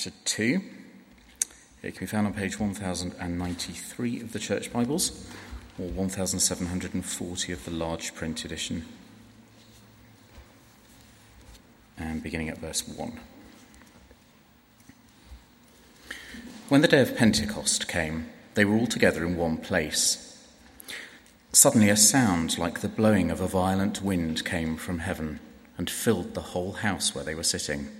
chapter 2. It can be found on page 1093 of the Church Bibles or 1740 of the large print edition. And beginning at verse 1. When the day of Pentecost came, they were all together in one place. Suddenly, a sound like the blowing of a violent wind came from heaven and filled the whole house where they were sitting.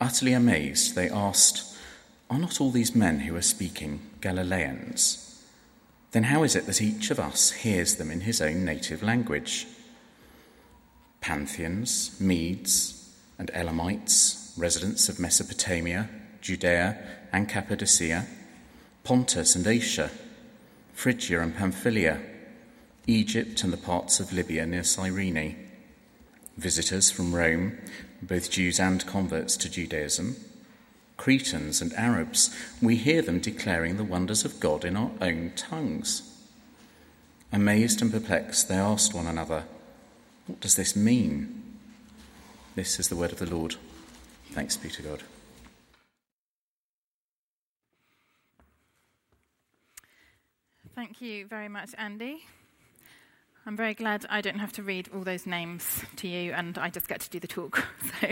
Utterly amazed, they asked, Are not all these men who are speaking Galileans? Then how is it that each of us hears them in his own native language? Parthians, Medes, and Elamites, residents of Mesopotamia, Judea, and Cappadocia, Pontus and Asia, Phrygia and Pamphylia, Egypt and the parts of Libya near Cyrene, visitors from Rome both Jews and converts to Judaism, Cretans and Arabs, we hear them declaring the wonders of God in our own tongues. Amazed and perplexed, they asked one another, What does this mean? This is the word of the Lord. Thanks be to God. Thank you very much, Andy. I'm very glad I don't have to read all those names to you and I just get to do the talk. So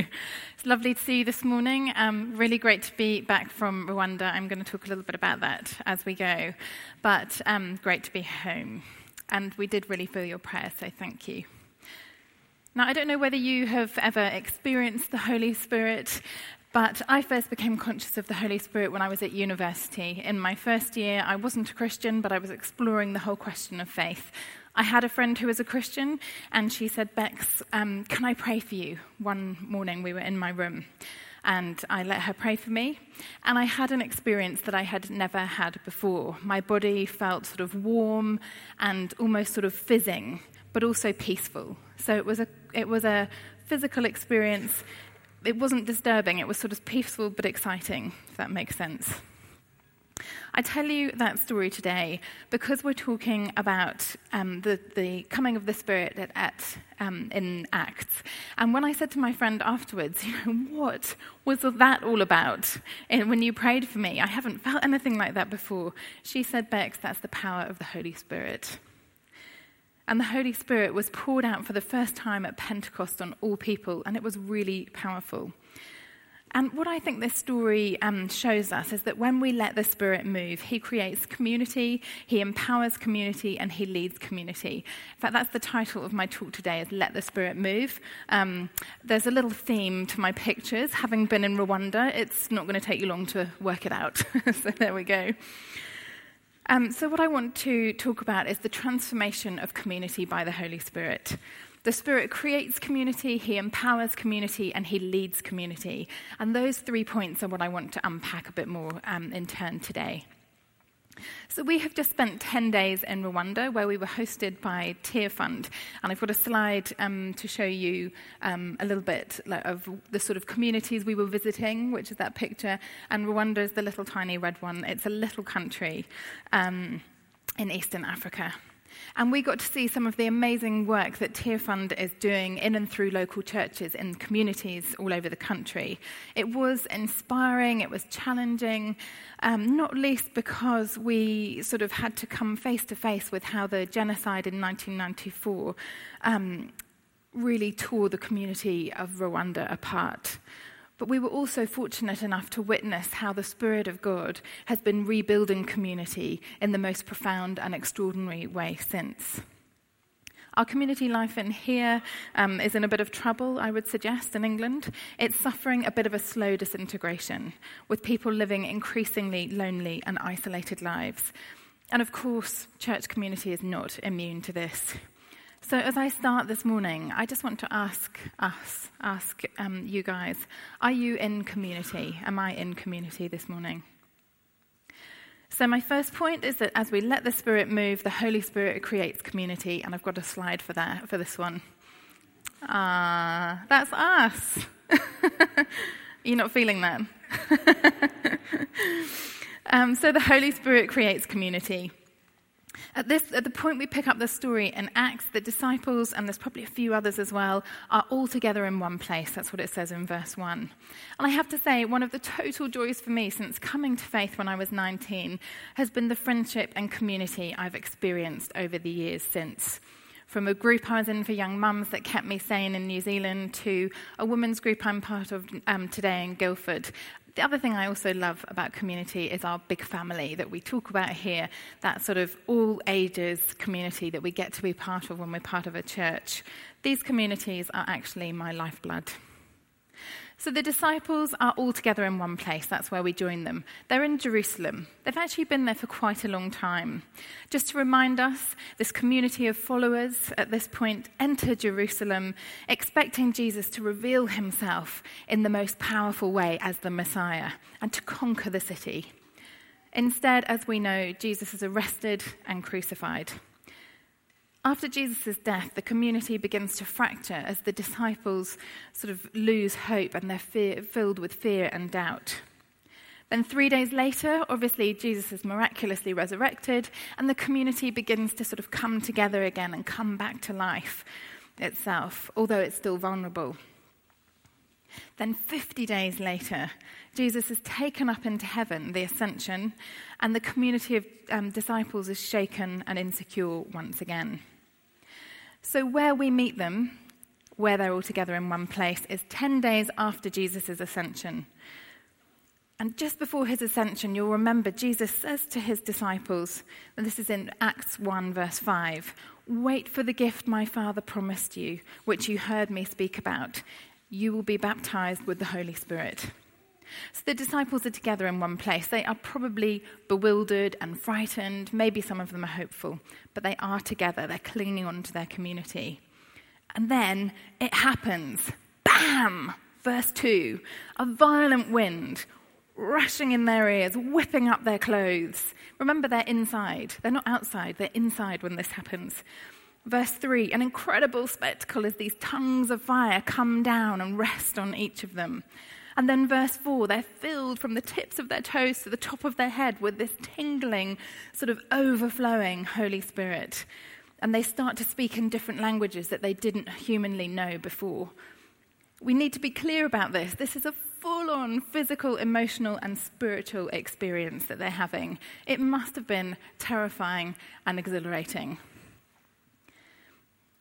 it's lovely to see you this morning. Um, really great to be back from Rwanda. I'm going to talk a little bit about that as we go. But um, great to be home. And we did really feel your prayer, so thank you. Now, I don't know whether you have ever experienced the Holy Spirit, but I first became conscious of the Holy Spirit when I was at university. In my first year, I wasn't a Christian, but I was exploring the whole question of faith. I had a friend who was a Christian, and she said, Bex, um, can I pray for you? One morning we were in my room, and I let her pray for me. And I had an experience that I had never had before. My body felt sort of warm and almost sort of fizzing, but also peaceful. So it was a, it was a physical experience. It wasn't disturbing, it was sort of peaceful but exciting, if that makes sense. I tell you that story today because we're talking about um, the, the coming of the Spirit at, at um, in Acts. And when I said to my friend afterwards, you know, what was that all about and when you prayed for me? I haven't felt anything like that before. She said, Bex, that's the power of the Holy Spirit. And the Holy Spirit was poured out for the first time at Pentecost on all people, and it was really powerful. And what I think this story um, shows us is that when we let the Spirit move, He creates community, He empowers community, and He leads community. In fact, that's the title of my talk today: is "Let the Spirit Move." Um, there's a little theme to my pictures. Having been in Rwanda, it's not going to take you long to work it out. so there we go. Um, so, what I want to talk about is the transformation of community by the Holy Spirit. The Spirit creates community, He empowers community, and He leads community. And those three points are what I want to unpack a bit more um, in turn today. So, we have just spent 10 days in Rwanda where we were hosted by Tearfund. And I've got a slide um, to show you um, a little bit of the sort of communities we were visiting, which is that picture. And Rwanda is the little tiny red one. It's a little country um, in Eastern Africa. And we got to see some of the amazing work that Tearfund is doing in and through local churches in communities all over the country. It was inspiring, it was challenging, um, not least because we sort of had to come face to face with how the genocide in 1994 um, really tore the community of Rwanda apart. But we were also fortunate enough to witness how the Spirit of God has been rebuilding community in the most profound and extraordinary way since. Our community life in here um, is in a bit of trouble, I would suggest, in England. It's suffering a bit of a slow disintegration, with people living increasingly lonely and isolated lives. And of course, church community is not immune to this. So, as I start this morning, I just want to ask us, ask um, you guys, are you in community? Am I in community this morning? So, my first point is that as we let the Spirit move, the Holy Spirit creates community, and I've got a slide for that for this one. Ah, uh, that's us. You're not feeling that? um, so, the Holy Spirit creates community. At, this, at the point we pick up the story in Acts, the disciples, and there's probably a few others as well, are all together in one place. That's what it says in verse 1. And I have to say, one of the total joys for me since coming to faith when I was 19 has been the friendship and community I've experienced over the years since. From a group I was in for young mums that kept me sane in New Zealand to a women's group I'm part of um, today in Guildford the other thing I also love about community is our big family that we talk about here, that sort of all ages community that we get to be part of when we're part of a church. These communities are actually my lifeblood. So the disciples are all together in one place. That's where we join them. They're in Jerusalem. They've actually been there for quite a long time. Just to remind us, this community of followers at this point enter Jerusalem expecting Jesus to reveal himself in the most powerful way as the Messiah and to conquer the city. Instead, as we know, Jesus is arrested and crucified. After Jesus' death, the community begins to fracture as the disciples sort of lose hope and they're fear, filled with fear and doubt. Then, three days later, obviously, Jesus is miraculously resurrected, and the community begins to sort of come together again and come back to life itself, although it's still vulnerable. Then, 50 days later, Jesus is taken up into heaven, the ascension, and the community of um, disciples is shaken and insecure once again. So, where we meet them, where they're all together in one place, is 10 days after Jesus' ascension. And just before his ascension, you'll remember Jesus says to his disciples, and this is in Acts 1, verse 5 Wait for the gift my Father promised you, which you heard me speak about. You will be baptized with the Holy Spirit. So the disciples are together in one place. They are probably bewildered and frightened. Maybe some of them are hopeful, but they are together. They're clinging on to their community. And then it happens. Bam! Verse 2 a violent wind rushing in their ears, whipping up their clothes. Remember, they're inside. They're not outside, they're inside when this happens. Verse 3 An incredible spectacle as these tongues of fire come down and rest on each of them. And then verse 4, they're filled from the tips of their toes to the top of their head with this tingling, sort of overflowing Holy Spirit. And they start to speak in different languages that they didn't humanly know before. We need to be clear about this. This is a full on physical, emotional, and spiritual experience that they're having. It must have been terrifying and exhilarating.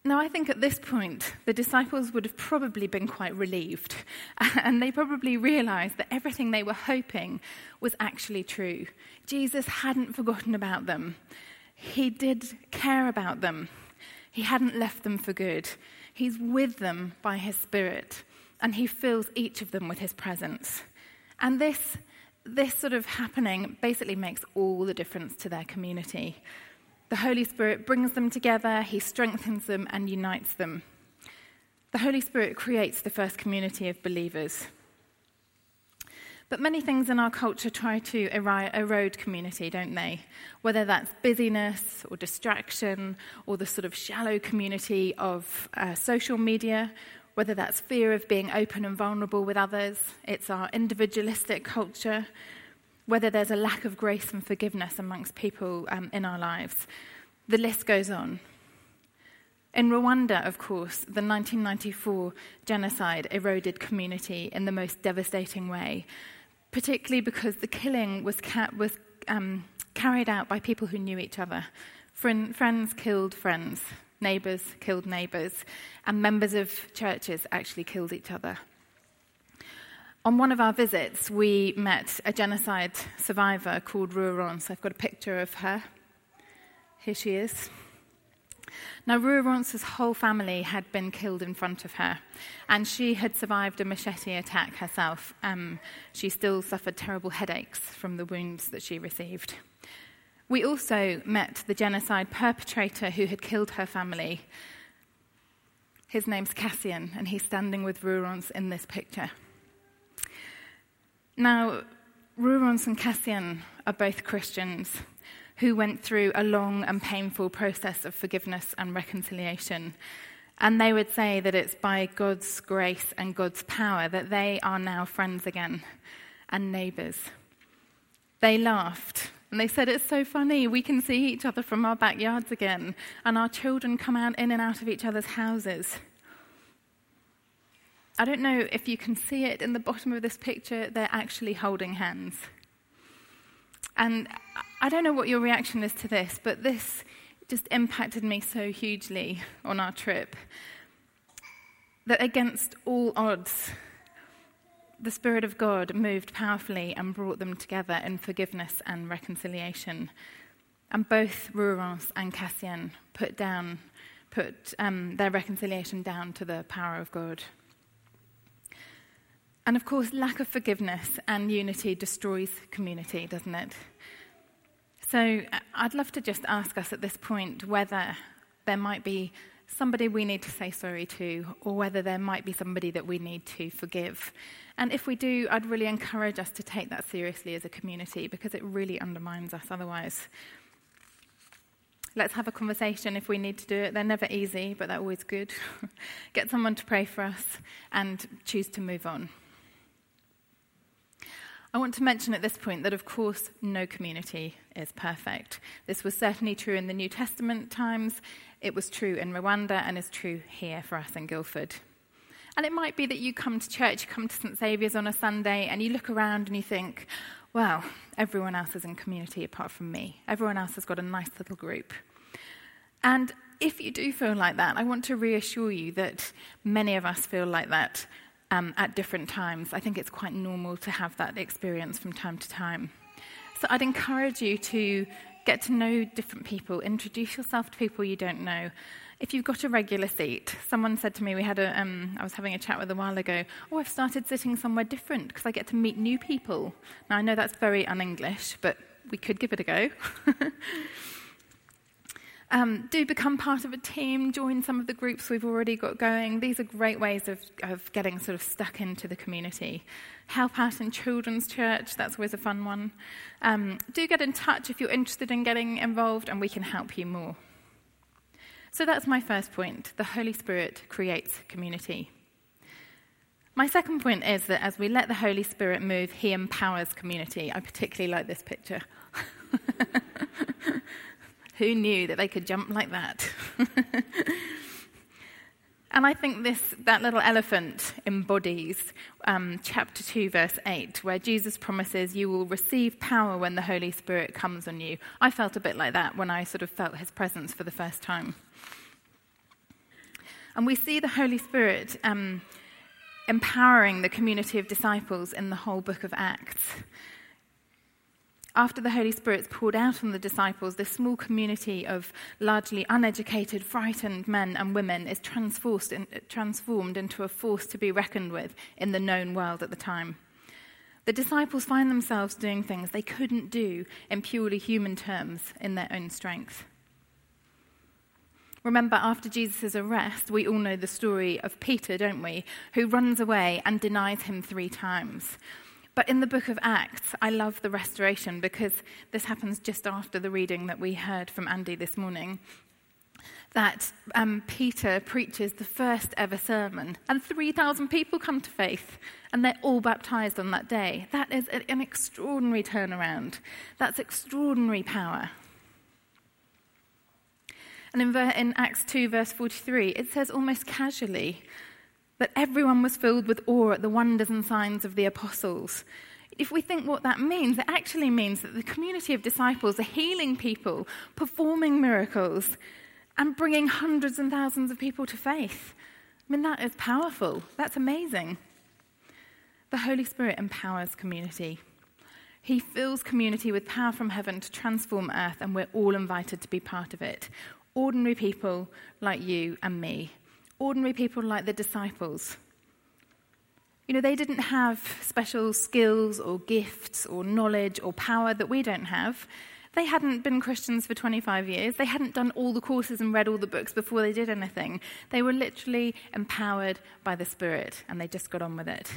Now, I think at this point, the disciples would have probably been quite relieved, and they probably realized that everything they were hoping was actually true. Jesus hadn't forgotten about them, He did care about them, He hadn't left them for good. He's with them by His Spirit, and He fills each of them with His presence. And this, this sort of happening basically makes all the difference to their community. The Holy Spirit brings them together, He strengthens them and unites them. The Holy Spirit creates the first community of believers. But many things in our culture try to erode community, don't they? Whether that's busyness or distraction or the sort of shallow community of uh, social media, whether that's fear of being open and vulnerable with others, it's our individualistic culture, whether there's a lack of grace and forgiveness amongst people um, in our lives. The list goes on. In Rwanda, of course, the 1994 genocide eroded community in the most devastating way, particularly because the killing was, ca- was um, carried out by people who knew each other. Friend, friends killed friends, neighbours killed neighbours, and members of churches actually killed each other. On one of our visits, we met a genocide survivor called Ruarance. I've got a picture of her. Here she is. Now, Ruarance's whole family had been killed in front of her, and she had survived a machete attack herself. Um, she still suffered terrible headaches from the wounds that she received. We also met the genocide perpetrator who had killed her family. His name's Cassian, and he's standing with Rurons in this picture. Now, Rurons and Cassian are both Christians who went through a long and painful process of forgiveness and reconciliation. And they would say that it's by God's grace and God's power that they are now friends again and neighbours. They laughed and they said, It's so funny. We can see each other from our backyards again, and our children come out in and out of each other's houses. I don't know if you can see it in the bottom of this picture, they're actually holding hands. And I don't know what your reaction is to this, but this just impacted me so hugely on our trip that against all odds, the Spirit of God moved powerfully and brought them together in forgiveness and reconciliation. And both Rurons and Cassian put down, put um, their reconciliation down to the power of God. And of course, lack of forgiveness and unity destroys community, doesn't it? So uh, I'd love to just ask us at this point whether there might be somebody we need to say sorry to, or whether there might be somebody that we need to forgive. And if we do, I'd really encourage us to take that seriously as a community because it really undermines us otherwise. Let's have a conversation if we need to do it. They're never easy, but they're always good. Get someone to pray for us and choose to move on. I want to mention at this point that, of course, no community is perfect. This was certainly true in the New Testament times, it was true in Rwanda, and is true here for us in Guildford. And it might be that you come to church, you come to St. Saviour's on a Sunday, and you look around and you think, well, everyone else is in community apart from me. Everyone else has got a nice little group. And if you do feel like that, I want to reassure you that many of us feel like that um, at different times. I think it's quite normal to have that experience from time to time. So I'd encourage you to get to know different people, introduce yourself to people you don't know. If you've got a regular seat, someone said to me, we had a, um, I was having a chat with a while ago, oh, I've started sitting somewhere different because I get to meet new people. Now, I know that's very un English, but we could give it a go. Um, do become part of a team, join some of the groups we've already got going. These are great ways of, of getting sort of stuck into the community. Help out in children's church, that's always a fun one. Um, do get in touch if you're interested in getting involved, and we can help you more. So that's my first point the Holy Spirit creates community. My second point is that as we let the Holy Spirit move, He empowers community. I particularly like this picture. Who knew that they could jump like that? and I think this, that little elephant embodies um, chapter 2, verse 8, where Jesus promises, You will receive power when the Holy Spirit comes on you. I felt a bit like that when I sort of felt his presence for the first time. And we see the Holy Spirit um, empowering the community of disciples in the whole book of Acts. After the Holy Spirit's poured out on the disciples, this small community of largely uneducated, frightened men and women is transformed into a force to be reckoned with in the known world at the time. The disciples find themselves doing things they couldn't do in purely human terms in their own strength. Remember, after Jesus' arrest, we all know the story of Peter, don't we? Who runs away and denies him three times. But in the book of Acts, I love the restoration because this happens just after the reading that we heard from Andy this morning. That um, Peter preaches the first ever sermon, and 3,000 people come to faith, and they're all baptized on that day. That is an extraordinary turnaround. That's extraordinary power. And in, in Acts 2, verse 43, it says almost casually that everyone was filled with awe at the wonders and signs of the apostles. If we think what that means, it actually means that the community of disciples are healing people, performing miracles, and bringing hundreds and thousands of people to faith. I mean, that is powerful. That's amazing. The Holy Spirit empowers community. He fills community with power from heaven to transform earth, and we're all invited to be part of it. Ordinary people like you and me ordinary people like the disciples. You know, they didn't have special skills or gifts or knowledge or power that we don't have. They hadn't been Christians for 25 years. They hadn't done all the courses and read all the books before they did anything. They were literally empowered by the Spirit, and they just got on with it.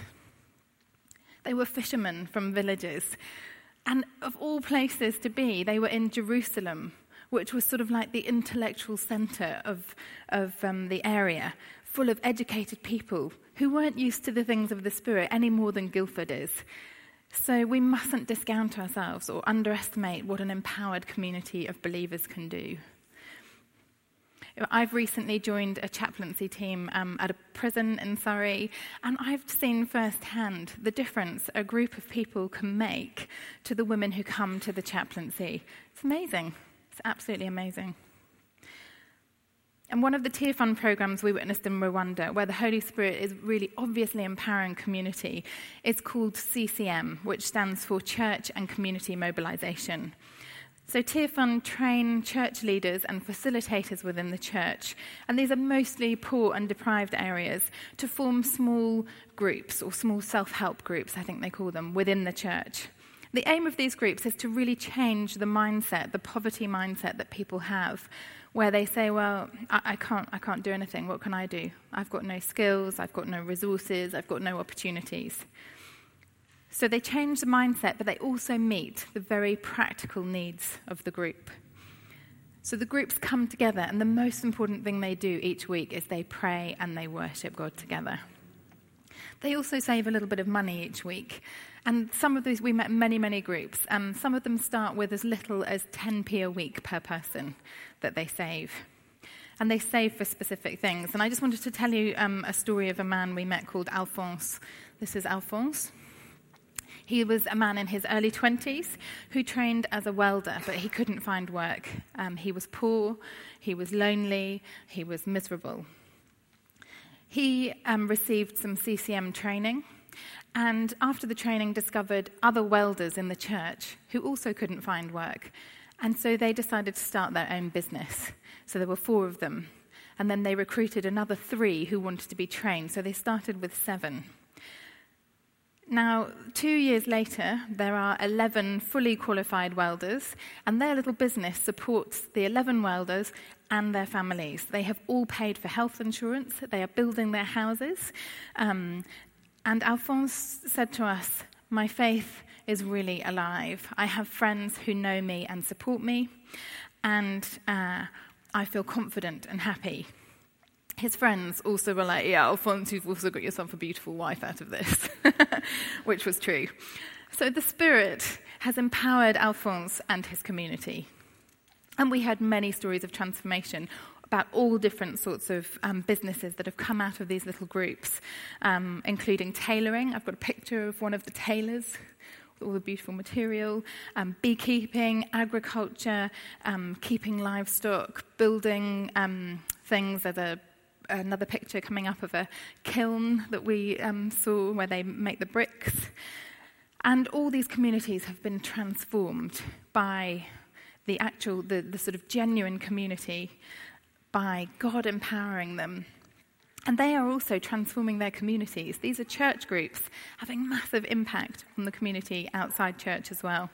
They were fishermen from villages. And of all places to be, they were in Jerusalem, which was sort of like the intellectual center of, of um, the area, full of educated people who weren't used to the things of the Spirit any more than Guildford is. So we mustn't discount ourselves or underestimate what an empowered community of believers can do. I've recently joined a chaplaincy team um, at a prison in Surrey, and I've seen firsthand the difference a group of people can make to the women who come to the chaplaincy. It's amazing. It's absolutely amazing. And one of the Tearfund programs we witnessed in Rwanda, where the Holy Spirit is really obviously empowering community, is called CCM, which stands for Church and Community Mobilization. So, Tearfund train church leaders and facilitators within the church, and these are mostly poor and deprived areas, to form small groups or small self help groups, I think they call them, within the church. The aim of these groups is to really change the mindset, the poverty mindset that people have, where they say, Well, I, I, can't, I can't do anything. What can I do? I've got no skills, I've got no resources, I've got no opportunities. So they change the mindset, but they also meet the very practical needs of the group. So the groups come together, and the most important thing they do each week is they pray and they worship God together. They also save a little bit of money each week. And some of these, we met many, many groups. Um, some of them start with as little as 10p a week per person that they save. And they save for specific things. And I just wanted to tell you um, a story of a man we met called Alphonse. This is Alphonse. He was a man in his early 20s who trained as a welder, but he couldn't find work. Um, he was poor, he was lonely, he was miserable. He um, received some CCM training, and after the training, discovered other welders in the church who also couldn't find work. And so they decided to start their own business. So there were four of them. And then they recruited another three who wanted to be trained. So they started with seven. Now, two years later, there are 11 fully qualified welders, and their little business supports the 11 welders and their families. They have all paid for health insurance, they are building their houses. Um, and Alphonse said to us, My faith is really alive. I have friends who know me and support me, and uh, I feel confident and happy his friends also were like, Yeah, Alphonse, you've also got yourself a beautiful wife out of this, which was true. So the Spirit has empowered Alphonse and his community. And we heard many stories of transformation about all different sorts of um, businesses that have come out of these little groups, um, including tailoring. I've got a picture of one of the tailors all the beautiful material, um, beekeeping, agriculture, um, keeping livestock, building um, things. There's a another picture coming up of a kiln that we um, saw where they make the bricks. And all these communities have been transformed by the actual, the, the sort of genuine community, by God empowering them. And they are also transforming their communities. These are church groups having massive impact on the community outside church as well.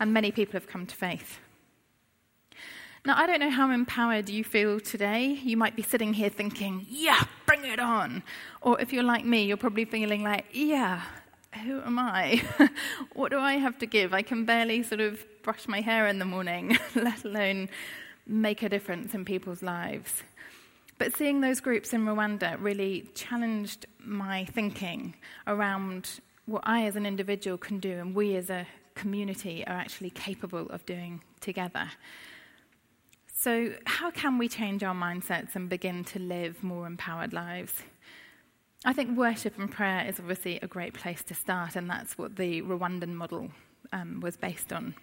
And many people have come to faith. Now, I don't know how empowered you feel today. You might be sitting here thinking, yeah, bring it on. Or if you're like me, you're probably feeling like, yeah, who am I? what do I have to give? I can barely sort of brush my hair in the morning, let alone make a difference in people's lives. But seeing those groups in Rwanda really challenged my thinking around what I as an individual can do and we as a community are actually capable of doing together. So, how can we change our mindsets and begin to live more empowered lives? I think worship and prayer is obviously a great place to start, and that's what the Rwandan model um, was based on.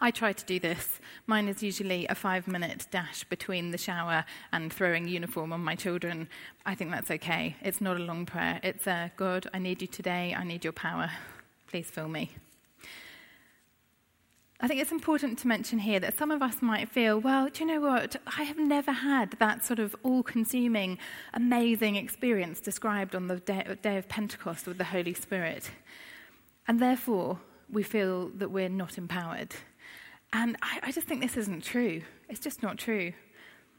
I try to do this. Mine is usually a five minute dash between the shower and throwing uniform on my children. I think that's okay. It's not a long prayer. It's a God, I need you today. I need your power. Please fill me. I think it's important to mention here that some of us might feel, well, do you know what? I have never had that sort of all consuming, amazing experience described on the day, day, of Pentecost with the Holy Spirit. And therefore, we feel that we're not empowered. And I, I just think this isn't true. It's just not true.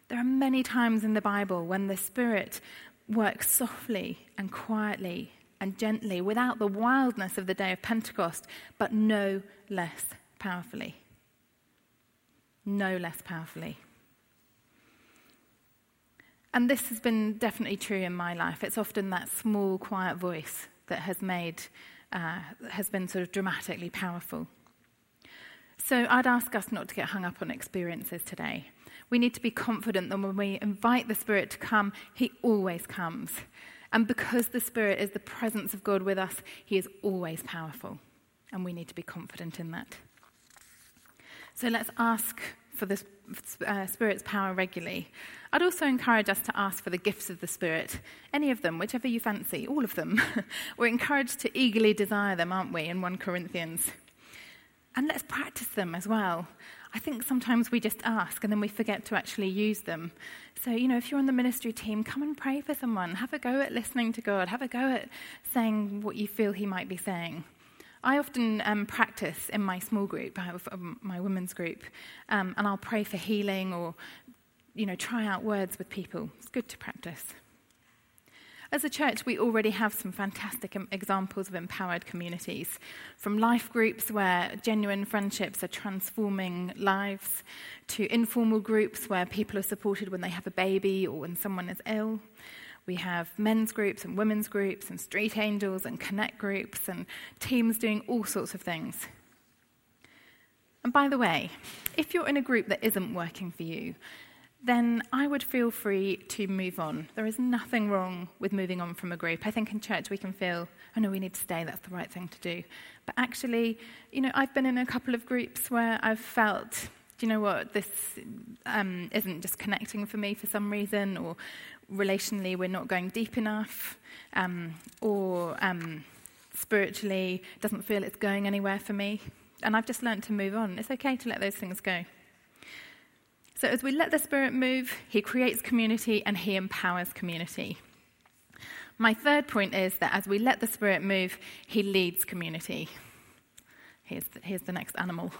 There are many times in the Bible when the Spirit works softly and quietly and gently without the wildness of the day of Pentecost, but no less powerfully. No less powerfully. And this has been definitely true in my life. It's often that small, quiet voice that has made, uh, has been sort of dramatically powerful. So I'd ask us not to get hung up on experiences today. We need to be confident that when we invite the Spirit to come, He always comes. And because the Spirit is the presence of God with us, He is always powerful. And we need to be confident in that. So let's ask for the uh, Spirit's power regularly. I'd also encourage us to ask for the gifts of the Spirit, any of them, whichever you fancy, all of them. We're encouraged to eagerly desire them, aren't we, in 1 Corinthians? And let's practice them as well. I think sometimes we just ask and then we forget to actually use them. So, you know, if you're on the ministry team, come and pray for someone. Have a go at listening to God. Have a go at saying what you feel He might be saying. I often um, practice in my small group, um, my women's group, um, and I'll pray for healing or, you know, try out words with people. It's good to practice. As a church, we already have some fantastic examples of empowered communities, from life groups where genuine friendships are transforming lives, to informal groups where people are supported when they have a baby or when someone is ill. We have men's groups and women's groups and street angels and connect groups and teams doing all sorts of things. And by the way, if you're in a group that isn't working for you, then I would feel free to move on. There is nothing wrong with moving on from a group. I think in church we can feel, oh no, we need to stay, that's the right thing to do. But actually, you know, I've been in a couple of groups where I've felt, do you know what, this um, isn't just connecting for me for some reason, or relationally we're not going deep enough, um, or um, spiritually doesn't feel it's going anywhere for me. And I've just learned to move on. It's okay to let those things go. So, as we let the Spirit move, He creates community and He empowers community. My third point is that as we let the Spirit move, He leads community. Here's the, here's the next animal.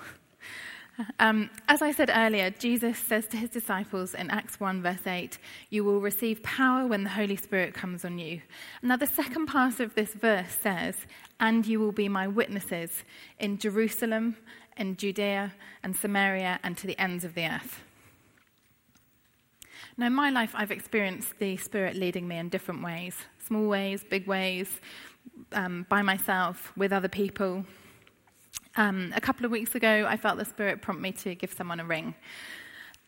Um, as I said earlier, Jesus says to his disciples in Acts 1, verse 8, You will receive power when the Holy Spirit comes on you. Now, the second part of this verse says, And you will be my witnesses in Jerusalem, in Judea, and Samaria, and to the ends of the earth. Now, in my life, I've experienced the Spirit leading me in different ways small ways, big ways, um, by myself, with other people. Um, a couple of weeks ago, I felt the Spirit prompt me to give someone a ring.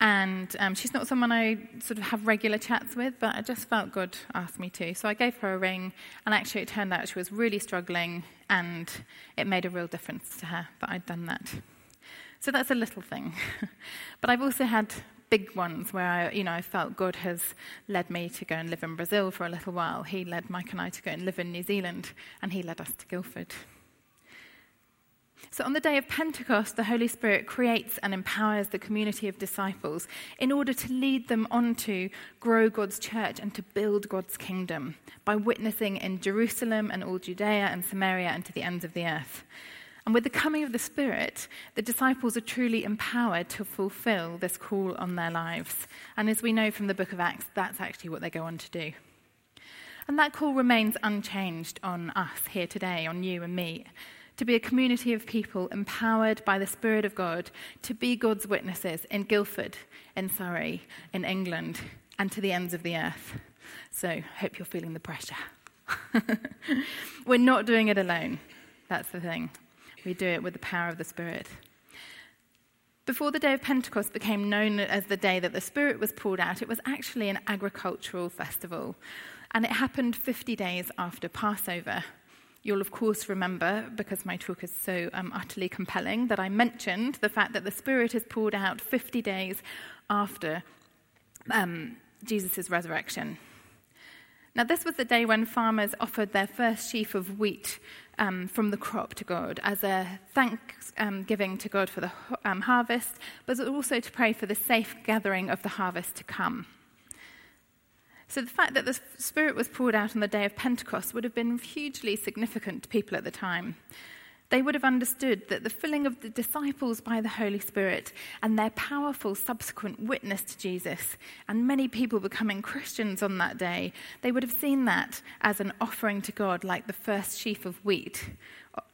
And um, she's not someone I sort of have regular chats with, but I just felt God asked me to. So I gave her a ring, and actually, it turned out she was really struggling, and it made a real difference to her that I'd done that. So that's a little thing. but I've also had big ones where I, you know, I felt God has led me to go and live in Brazil for a little while. He led Mike and I to go and live in New Zealand, and he led us to Guildford. So, on the day of Pentecost, the Holy Spirit creates and empowers the community of disciples in order to lead them on to grow God's church and to build God's kingdom by witnessing in Jerusalem and all Judea and Samaria and to the ends of the earth. And with the coming of the Spirit, the disciples are truly empowered to fulfill this call on their lives. And as we know from the book of Acts, that's actually what they go on to do. And that call remains unchanged on us here today, on you and me, to be a community of people empowered by the Spirit of God to be God's witnesses in Guildford, in Surrey, in England, and to the ends of the earth. So, hope you're feeling the pressure. We're not doing it alone. That's the thing. We do it with the power of the Spirit. Before the day of Pentecost became known as the day that the Spirit was poured out, it was actually an agricultural festival. And it happened 50 days after Passover. You'll, of course, remember, because my talk is so um, utterly compelling, that I mentioned the fact that the Spirit is poured out 50 days after um, Jesus' resurrection. Now, this was the day when farmers offered their first sheaf of wheat um, from the crop to God as a thanksgiving um, to God for the um, harvest, but also to pray for the safe gathering of the harvest to come. So, the fact that the Spirit was poured out on the day of Pentecost would have been hugely significant to people at the time. They would have understood that the filling of the disciples by the Holy Spirit and their powerful subsequent witness to Jesus, and many people becoming Christians on that day, they would have seen that as an offering to God, like the first sheaf of wheat,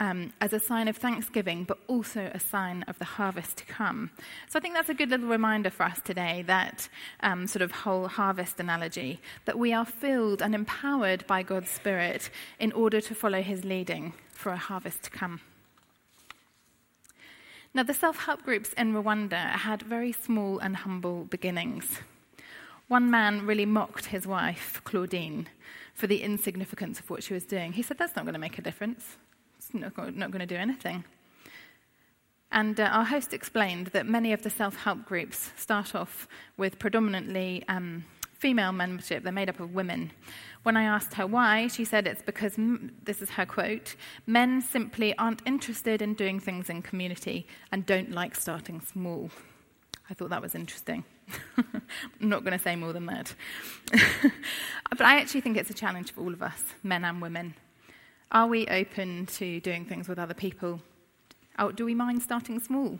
um, as a sign of thanksgiving, but also a sign of the harvest to come. So I think that's a good little reminder for us today that um, sort of whole harvest analogy, that we are filled and empowered by God's Spirit in order to follow his leading for a harvest to come. Now, the self help groups in Rwanda had very small and humble beginnings. One man really mocked his wife, Claudine, for the insignificance of what she was doing. He said, That's not going to make a difference, it's not, not going to do anything. And uh, our host explained that many of the self help groups start off with predominantly um, female membership, they're made up of women. When I asked her why, she said it's because, this is her quote, men simply aren't interested in doing things in community and don't like starting small. I thought that was interesting. I'm not going to say more than that. but I actually think it's a challenge for all of us, men and women. Are we open to doing things with other people? Do we mind starting small?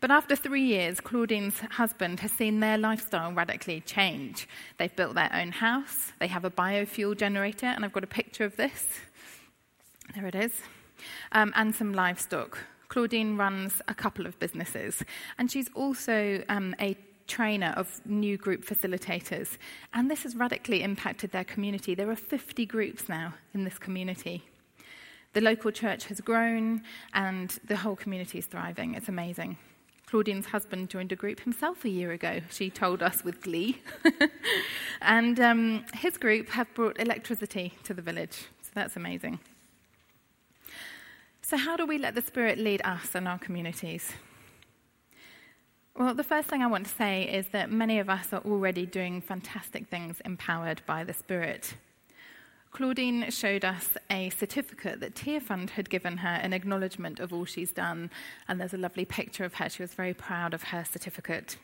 But after three years, Claudine's husband has seen their lifestyle radically change. They've built their own house, they have a biofuel generator, and I've got a picture of this. There it is. Um, and some livestock. Claudine runs a couple of businesses, and she's also um, a trainer of new group facilitators. And this has radically impacted their community. There are 50 groups now in this community. The local church has grown, and the whole community is thriving. It's amazing. Claudine's husband joined a group himself a year ago, she told us with glee. and um, his group have brought electricity to the village, so that's amazing. So, how do we let the Spirit lead us and our communities? Well, the first thing I want to say is that many of us are already doing fantastic things empowered by the Spirit. Claudine showed us a certificate that Tearfund had given her in acknowledgement of all she's done, and there's a lovely picture of her. She was very proud of her certificate.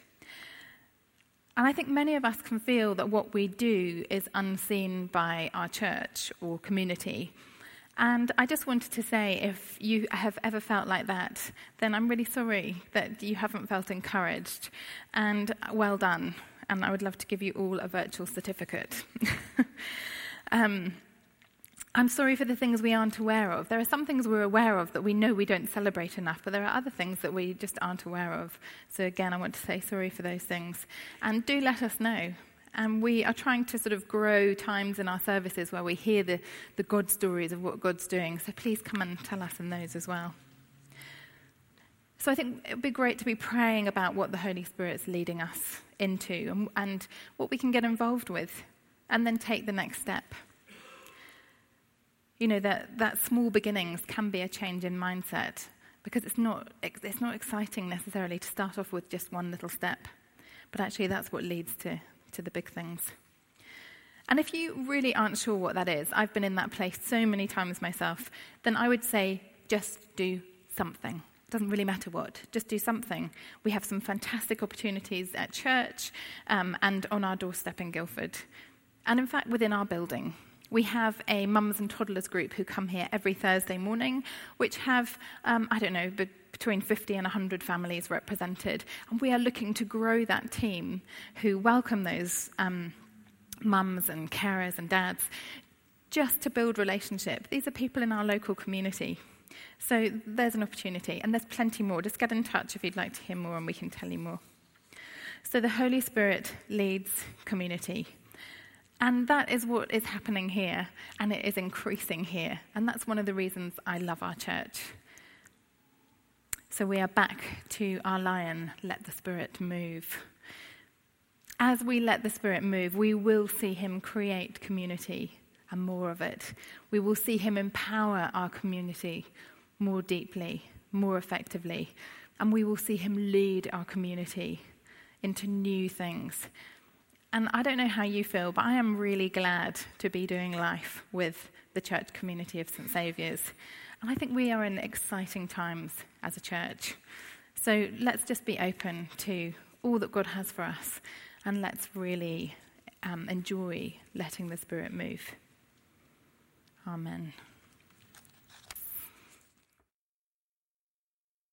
And I think many of us can feel that what we do is unseen by our church or community. And I just wanted to say if you have ever felt like that, then I'm really sorry that you haven't felt encouraged. And well done. And I would love to give you all a virtual certificate. Um, I'm sorry for the things we aren't aware of. There are some things we're aware of that we know we don't celebrate enough, but there are other things that we just aren't aware of. So, again, I want to say sorry for those things. And do let us know. And we are trying to sort of grow times in our services where we hear the, the God stories of what God's doing. So, please come and tell us in those as well. So, I think it would be great to be praying about what the Holy Spirit's leading us into and, and what we can get involved with and then take the next step. You know, that, that small beginnings can be a change in mindset because it's not, it's not exciting necessarily to start off with just one little step, but actually that's what leads to, to the big things. And if you really aren't sure what that is, I've been in that place so many times myself, then I would say just do something. It doesn't really matter what, just do something. We have some fantastic opportunities at church um, and on our doorstep in Guildford. And in fact, within our building, we have a mums and toddlers group who come here every Thursday morning, which have, um, I don't know, between 50 and 100 families represented. And we are looking to grow that team who welcome those um, mums and carers and dads just to build relationship. These are people in our local community. So there's an opportunity, and there's plenty more. Just get in touch if you'd like to hear more, and we can tell you more. So the Holy Spirit leads community. And that is what is happening here, and it is increasing here. And that's one of the reasons I love our church. So we are back to our lion, let the Spirit move. As we let the Spirit move, we will see Him create community and more of it. We will see Him empower our community more deeply, more effectively. And we will see Him lead our community into new things and I don't know how you feel, but I am really glad to be doing life with the church community of St. Saviour's. And I think we are in exciting times as a church. So let's just be open to all that God has for us and let's really um, enjoy letting the Spirit move. Amen.